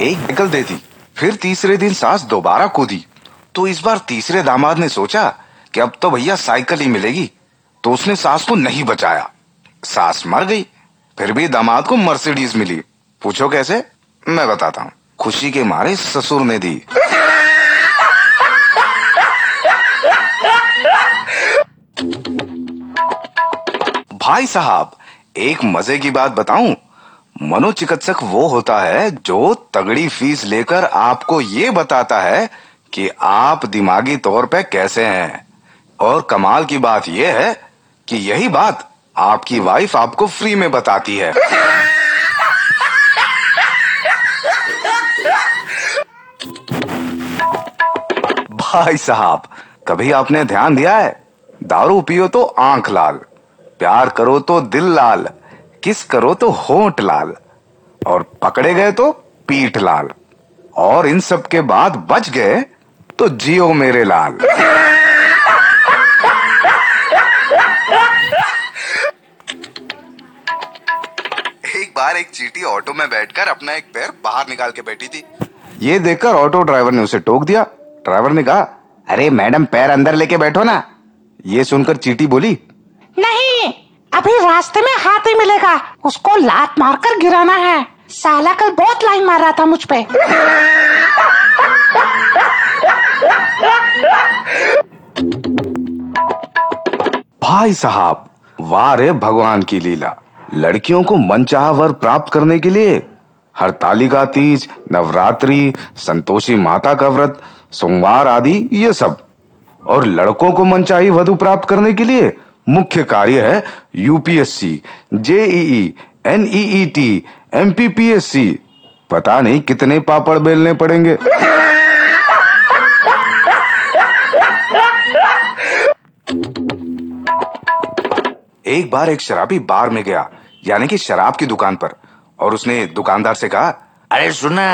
एक निकल देती फिर तीसरे दिन सास दोबारा कूदी। तो इस बार तीसरे दामाद ने सोचा कि अब तो भैया साइकिल ही मिलेगी तो उसने सास को नहीं बचाया। सास मर गई, फिर भी दामाद को मर्सिडीज मिली। पूछो कैसे? मैं बताता हूँ। खुशी के मारे ससुर ने दी। भाई साहब, एक मज़े की बात बताऊँ? मनोचिकित्सक वो होता है जो तगड़ी फ़ीस लेकर आपको ये बताता है कि आप दिमागी तौर पे कैसे हैं। और कमाल की बात यह है कि यही बात आपकी वाइफ आपको फ्री में बताती है। भाई साहब, कभी आपने ध्यान दिया है? दारू पियो तो आँख लाल, प्यार करो तो दिल लाल। किस करो तो होंठ लाल और पकड़े गए तो पीठ लाल और इन सब के बाद बच गए तो जियो मेरे लाल। एक बार एक चीटी ऑटो में बैठकर अपना एक पैर बाहर निकाल के बैठी थी। ये देखकर ऑटो ड्राइवर ने उसे टोक दिया। ड्राइवर ने कहा अरे मैडम पैर अंदर लेके बैठो ना। ये सुनकर चीटी बोली नहीं अभी रास्ते में हाथी मिलेगा। उसको लात मारकर गिराना है। साला कल बहुत लाइन मार रहा था मुझ पे। भाई साहब वाह रे भगवान की लीला। लड़कियों को मनचाहा वर प्राप्त करने के लिए हरतालिका तीज, नवरात्रि, संतोषी माता का व्रत, सोमवार आदि, ये सब। और लड़कों को मनचाही वधु प्राप्त करने के लिए मुख्य कार्य है यूपीएससी जेईई एनईईटी एमपीपीएससी पता नहीं कितने पापड़ बेलने पड़ेंगे। एक बार एक शराबी बार में गया, यानी कि शराब की दुकान पर, और उसने दुकानदार से कहा, अरे सुना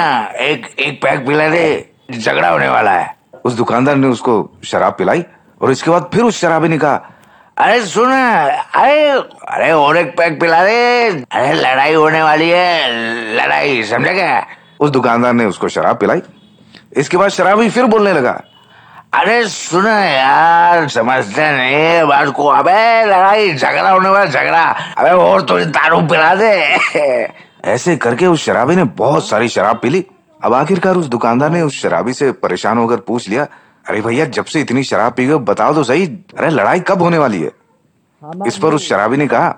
एक एक पैक पिला दे, झगड़ा होने वाला है। उस दुकानदार ने उसको शराब पिलाई, और इसके बाद फिर उस शराबी ने कहा अरे सुना अरे अरे और एक पैक पिला दे। अरे लड़ाई होने वाली है लड़ाई समझे क्या? उस दुकानदार ने उसको शराब पिलाई। इसके बाद शराबी फिर बोलने लगा। अरे सुना यार समझते नहीं बात को। अबे लड़ाई झगड़ा होने वाला झगड़ा। अबे और थोड़ी दारू पिला दे। ऐसे करके उस शराबी ने बहुत सारी शराब पी ली। अब आखिरकार उस दुकानदार ने उस शराबी से परेशान होकर पूछ लिया अरे भैया जब से इतनी शराब पी गए बताओ तो सही अरे लड़ाई कब होने वाली है? इस पर उस शराबी ने कहा।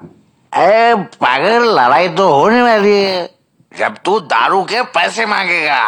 अरे पागल लड़ाई तो होने वाली है। जब तू दारू के पैसे मांगेगा।